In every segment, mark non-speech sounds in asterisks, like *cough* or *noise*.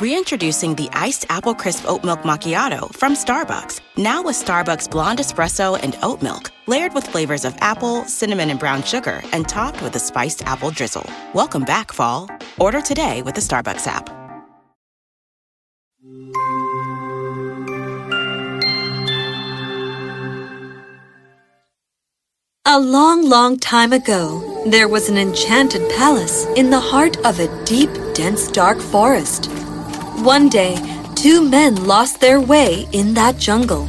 Reintroducing the iced apple crisp oat milk macchiato from Starbucks. Now with Starbucks blonde espresso and oat milk, layered with flavors of apple, cinnamon, and brown sugar, and topped with a spiced apple drizzle. Welcome back, fall. Order today with the Starbucks app. A long, long time ago, there was an enchanted palace in the heart of a deep, dense, dark forest. One day, two men lost their way in that jungle.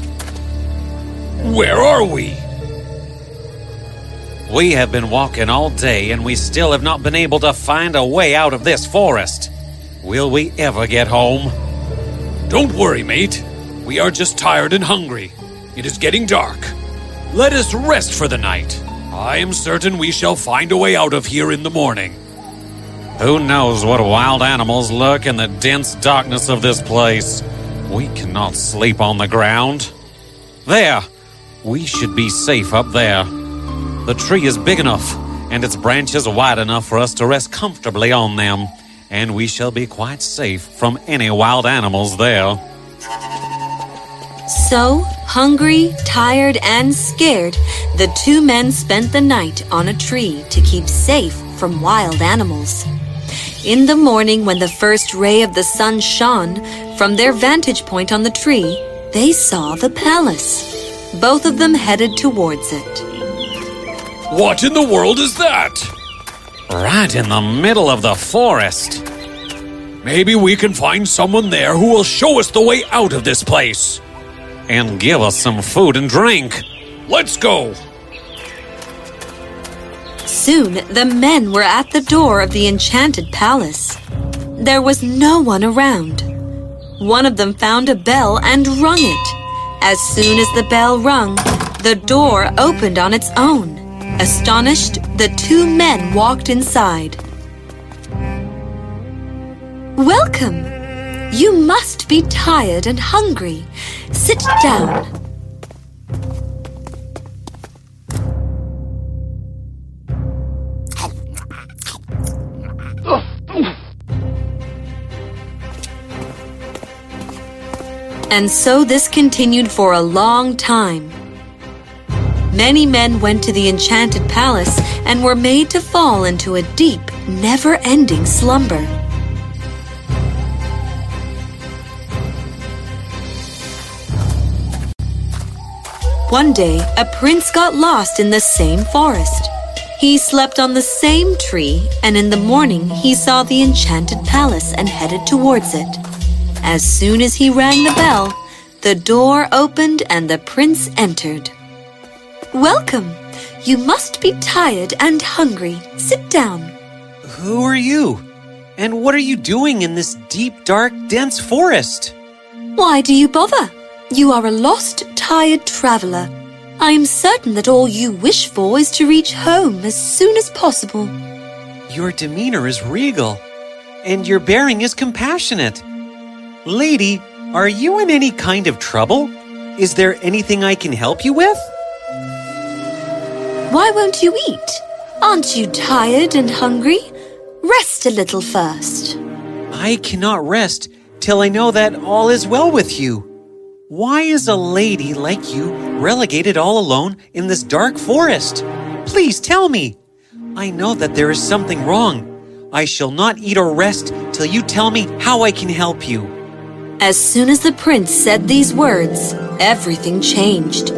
Where are we? We have been walking all day and we still have not been able to find a way out of this forest. Will we ever get home? Don't worry, mate. We are just tired and hungry. It is getting dark. Let us rest for the night. I am certain we shall find a way out of here in the morning. Who knows what wild animals lurk in the dense darkness of this place? We cannot sleep on the ground. There! We should be safe up there. The tree is big enough, and its branches wide enough for us to rest comfortably on them, and we shall be quite safe from any wild animals there. So, hungry, tired, and scared, the two men spent the night on a tree to keep safe from wild animals. In the morning, when the first ray of the sun shone, from their vantage point on the tree, they saw the palace. Both of them headed towards it. What in the world is that? Right in the middle of the forest. Maybe we can find someone there who will show us the way out of this place. And give us some food and drink. Let's go. Soon the men were at the door of the enchanted palace. There was no one around. One of them found a bell and rung it. As soon as the bell rung, the door opened on its own. Astonished, the two men walked inside. Welcome! You must be tired and hungry. Sit down. And so this continued for a long time. Many men went to the enchanted palace and were made to fall into a deep, never ending slumber. One day, a prince got lost in the same forest. He slept on the same tree, and in the morning he saw the enchanted palace and headed towards it. As soon as he rang the bell, the door opened and the prince entered. Welcome! You must be tired and hungry. Sit down. Who are you? And what are you doing in this deep, dark, dense forest? Why do you bother? You are a lost, tired traveler. I am certain that all you wish for is to reach home as soon as possible. Your demeanor is regal, and your bearing is compassionate. Lady, are you in any kind of trouble? Is there anything I can help you with? Why won't you eat? Aren't you tired and hungry? Rest a little first. I cannot rest till I know that all is well with you. Why is a lady like you relegated all alone in this dark forest? Please tell me. I know that there is something wrong. I shall not eat or rest till you tell me how I can help you. As soon as the prince said these words, everything changed.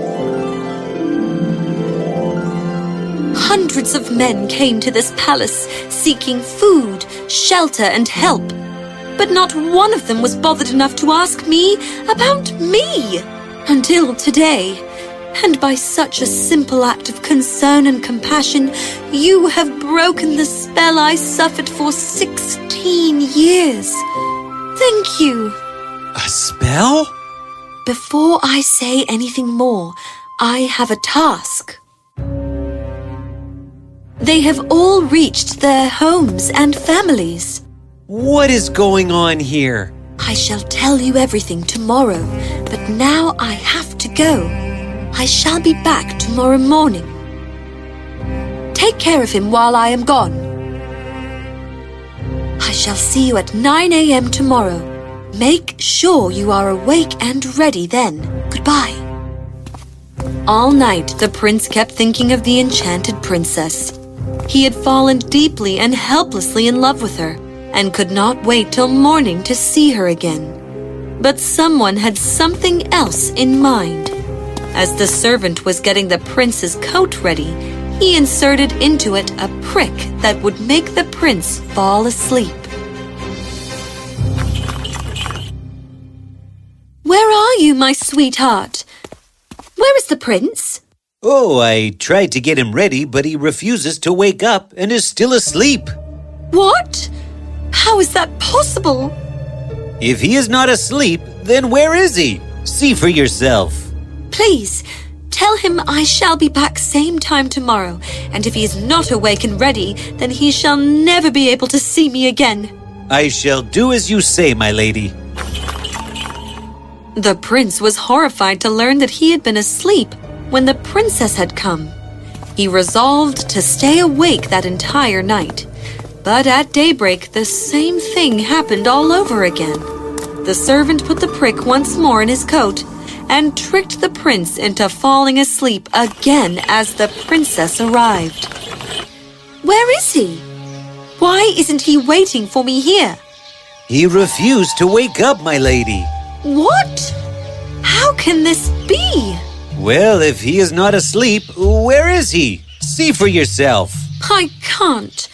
Hundreds of men came to this palace seeking food, shelter, and help. But not one of them was bothered enough to ask me about me until today. And by such a simple act of concern and compassion, you have broken the spell I suffered for 16 years. Thank you. A spell? before I say anything more, I have a task. They have all reached their homes and families. What is going on here? I shall tell you everything tomorrow, but now I have to go. I shall be back tomorrow morning. Take care of him while I am gone. I shall see you at 9 a.m. tomorrow. Make sure you are awake and ready then. Goodbye. All night, the prince kept thinking of the enchanted princess. He had fallen deeply and helplessly in love with her and could not wait till morning to see her again. But someone had something else in mind. As the servant was getting the prince's coat ready, he inserted into it a prick that would make the prince fall asleep. Are you, my sweetheart? Where is the prince? Oh, I tried to get him ready, but he refuses to wake up and is still asleep. What? How is that possible? If he is not asleep, then where is he? See for yourself. Please, tell him I shall be back same time tomorrow, and if he is not awake and ready, then he shall never be able to see me again. I shall do as you say, my lady. The prince was horrified to learn that he had been asleep when the princess had come. He resolved to stay awake that entire night. But at daybreak, the same thing happened all over again. The servant put the prick once more in his coat and tricked the prince into falling asleep again as the princess arrived. Where is he? Why isn't he waiting for me here? He refused to wake up, my lady. What? How can this be? Well, if he is not asleep, where is he? See for yourself. I can't.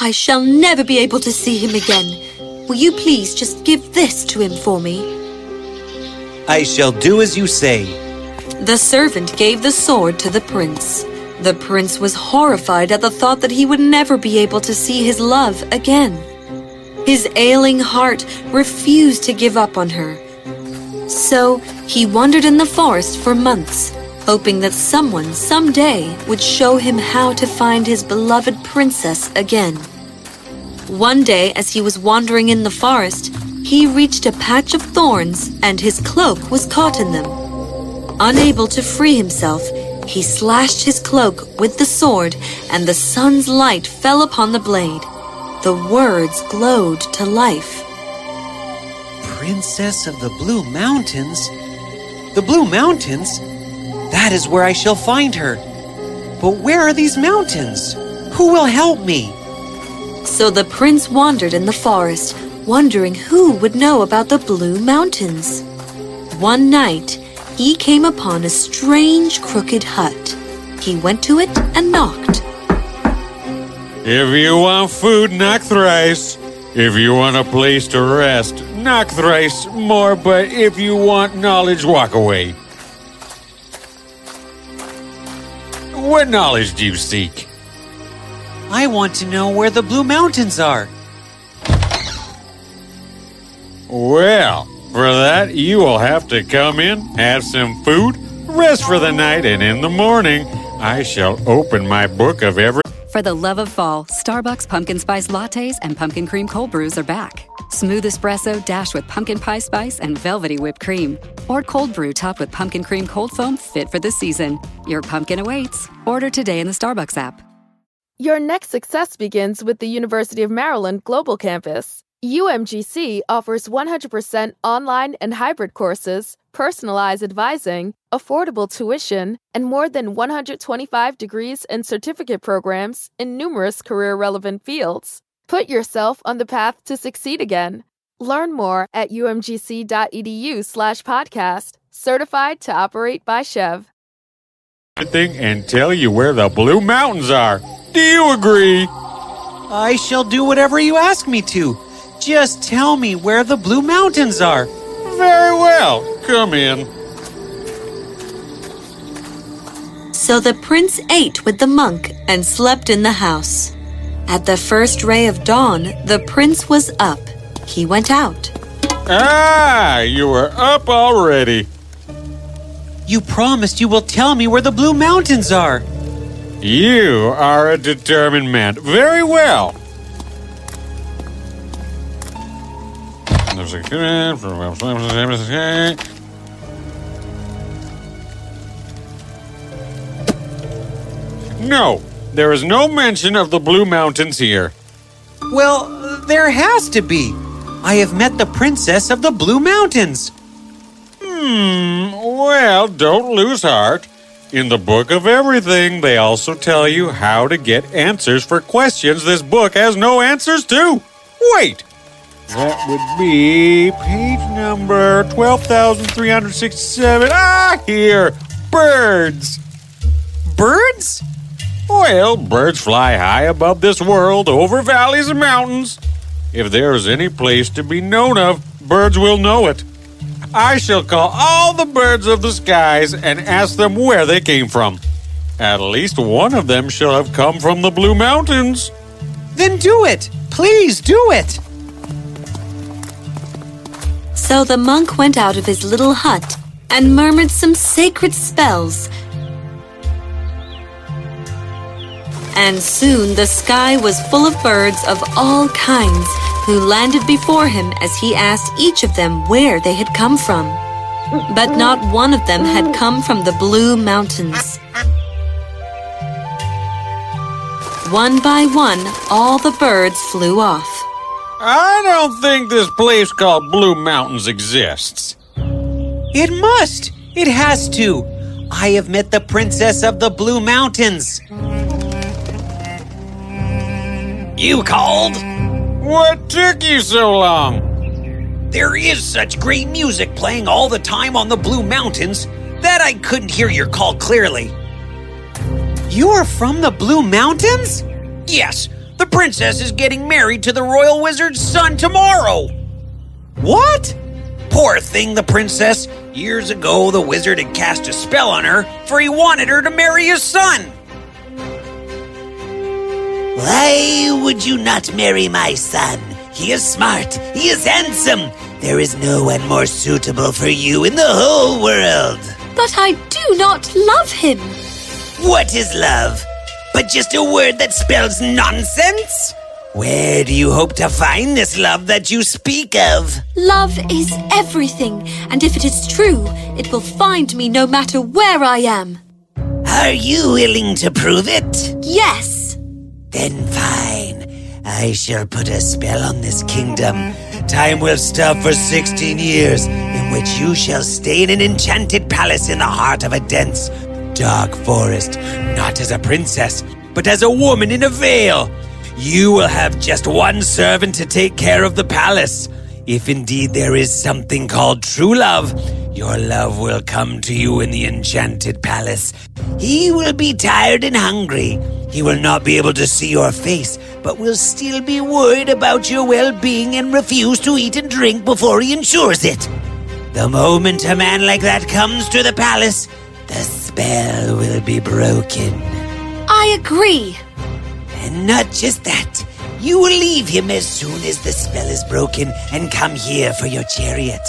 I shall never be able to see him again. Will you please just give this to him for me? I shall do as you say. The servant gave the sword to the prince. The prince was horrified at the thought that he would never be able to see his love again. His ailing heart refused to give up on her. So he wandered in the forest for months, hoping that someone someday would show him how to find his beloved princess again. One day, as he was wandering in the forest, he reached a patch of thorns and his cloak was caught in them. Unable to free himself, he slashed his cloak with the sword and the sun's light fell upon the blade. The words glowed to life. Princess of the Blue Mountains? The Blue Mountains? That is where I shall find her. But where are these mountains? Who will help me? So the prince wandered in the forest, wondering who would know about the Blue Mountains. One night, he came upon a strange crooked hut. He went to it and knocked. If you want food, knock thrice. If you want a place to rest, knock thrice more. But if you want knowledge, walk away. What knowledge do you seek? I want to know where the Blue Mountains are. Well, for that, you will have to come in, have some food, rest for the night, and in the morning, I shall open my book of every. For the love of fall, Starbucks pumpkin spice lattes and pumpkin cream cold brews are back. Smooth espresso dashed with pumpkin pie spice and velvety whipped cream. Or cold brew topped with pumpkin cream cold foam fit for the season. Your pumpkin awaits. Order today in the Starbucks app. Your next success begins with the University of Maryland Global Campus. UMGC offers 100% online and hybrid courses, personalized advising, affordable tuition, and more than 125 degrees and certificate programs in numerous career relevant fields. Put yourself on the path to succeed again. Learn more at umgc.edu/slash podcast, certified to operate by SCHEV. Thing and tell you where the Blue Mountains are. Do you agree? I shall do whatever you ask me to. Just tell me where the Blue Mountains are. Very well. Come in. So the prince ate with the monk and slept in the house. At the first ray of dawn, the prince was up. He went out. Ah, you were up already. You promised you will tell me where the Blue Mountains are. You are a determined man. Very well. No, there is no mention of the Blue Mountains here. Well, there has to be. I have met the princess of the Blue Mountains. Hmm, well, don't lose heart. In the book of everything, they also tell you how to get answers for questions this book has no answers to. Wait! That would be page number 12,367. Ah, here! Birds! Birds? Well, birds fly high above this world, over valleys and mountains. If there is any place to be known of, birds will know it. I shall call all the birds of the skies and ask them where they came from. At least one of them shall have come from the Blue Mountains. Then do it. Please do it. So the monk went out of his little hut and murmured some sacred spells. And soon the sky was full of birds of all kinds who landed before him as he asked each of them where they had come from. But not one of them had come from the Blue Mountains. One by one, all the birds flew off. I don't think this place called Blue Mountains exists. It must. It has to. I have met the princess of the Blue Mountains. You called? What took you so long? There is such great music playing all the time on the Blue Mountains that I couldn't hear your call clearly. You are from the Blue Mountains? Yes, the princess is getting married to the royal wizard's son tomorrow. What? Poor thing, the princess. Years ago, the wizard had cast a spell on her, for he wanted her to marry his son. Why would you not marry my son? He is smart, he is handsome. There is no one more suitable for you in the whole world. But I do not love him. What is love? But just a word that spells nonsense? Where do you hope to find this love that you speak of? Love is everything, and if it is true, it will find me no matter where I am. Are you willing to prove it? Yes. Then fine. I shall put a spell on this kingdom. Time will stop for 16 years, in which you shall stay in an enchanted palace in the heart of a dense, dark forest, not as a princess, but as a woman in a veil. You will have just one servant to take care of the palace. If indeed there is something called true love, your love will come to you in the enchanted palace. He will be tired and hungry. He will not be able to see your face, but will still be worried about your well being and refuse to eat and drink before he ensures it. The moment a man like that comes to the palace, the spell will be broken. I agree. And not just that, you will leave him as soon as the spell is broken and come here for your chariot.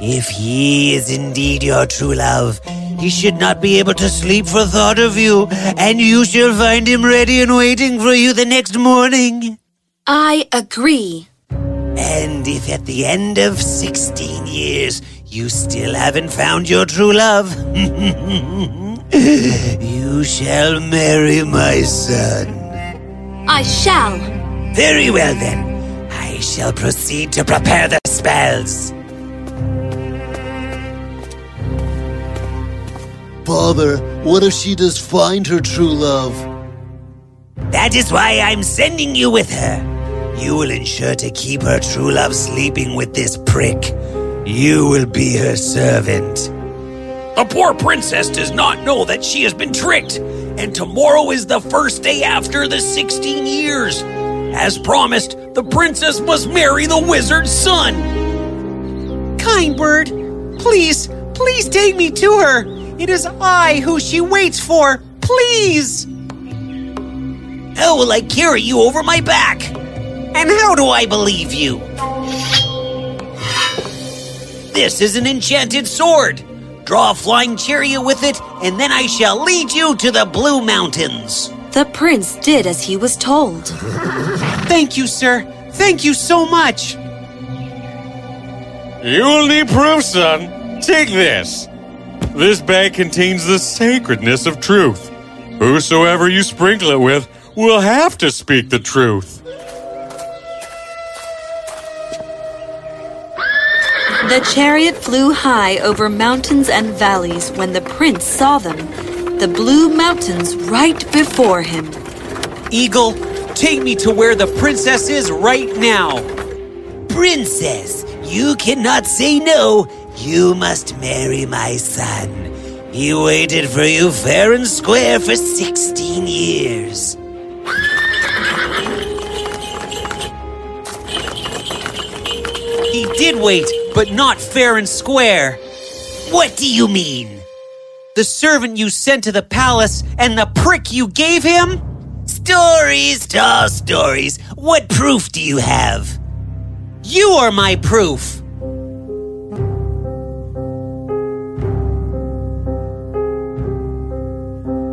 If he is indeed your true love, he should not be able to sleep for thought of you, and you shall find him ready and waiting for you the next morning. I agree. And if at the end of 16 years you still haven't found your true love, *laughs* you shall marry my son. I shall. Very well then. I shall proceed to prepare the spells. Father, what if she does find her true love? That is why I'm sending you with her. You will ensure to keep her true love sleeping with this prick. You will be her servant. The poor princess does not know that she has been tricked, and tomorrow is the first day after the 16 years. As promised, the princess must marry the wizard's son. Kind bird, please, please take me to her. It is I who she waits for. Please. How will I carry you over my back? And how do I believe you? This is an enchanted sword. Draw a flying chariot with it, and then I shall lead you to the Blue Mountains. The prince did as he was told. *laughs* Thank you, sir. Thank you so much. You'll need proof, son. Take this. This bag contains the sacredness of truth. Whosoever you sprinkle it with will have to speak the truth. The chariot flew high over mountains and valleys when the prince saw them. The blue mountains right before him. Eagle, take me to where the princess is right now. Princess, you cannot say no. You must marry my son. He waited for you fair and square for 16 years. He did wait, but not fair and square. What do you mean? The servant you sent to the palace and the prick you gave him? Stories, tall stories. What proof do you have? You are my proof.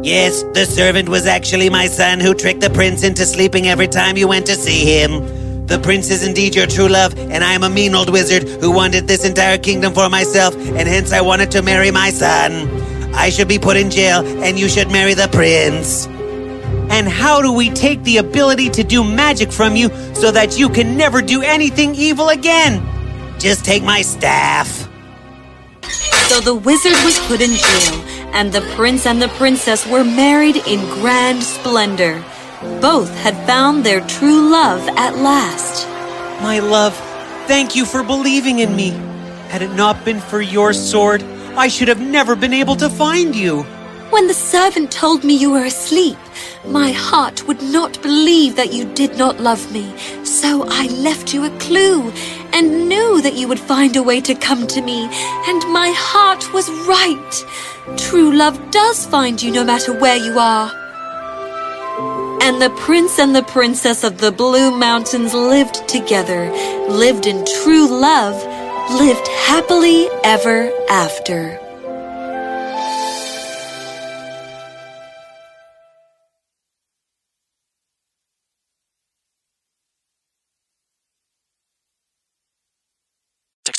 Yes, the servant was actually my son who tricked the prince into sleeping every time you went to see him. The prince is indeed your true love, and I am a mean old wizard who wanted this entire kingdom for myself, and hence I wanted to marry my son. I should be put in jail, and you should marry the prince. And how do we take the ability to do magic from you so that you can never do anything evil again? Just take my staff. So the wizard was put in jail, and the prince and the princess were married in grand splendor. Both had found their true love at last. My love, thank you for believing in me. Had it not been for your sword, I should have never been able to find you. When the servant told me you were asleep, my heart would not believe that you did not love me. So I left you a clue and knew that you would find a way to come to me. And my heart was right. True love does find you no matter where you are. And the prince and the princess of the Blue Mountains lived together, lived in true love, lived happily ever after.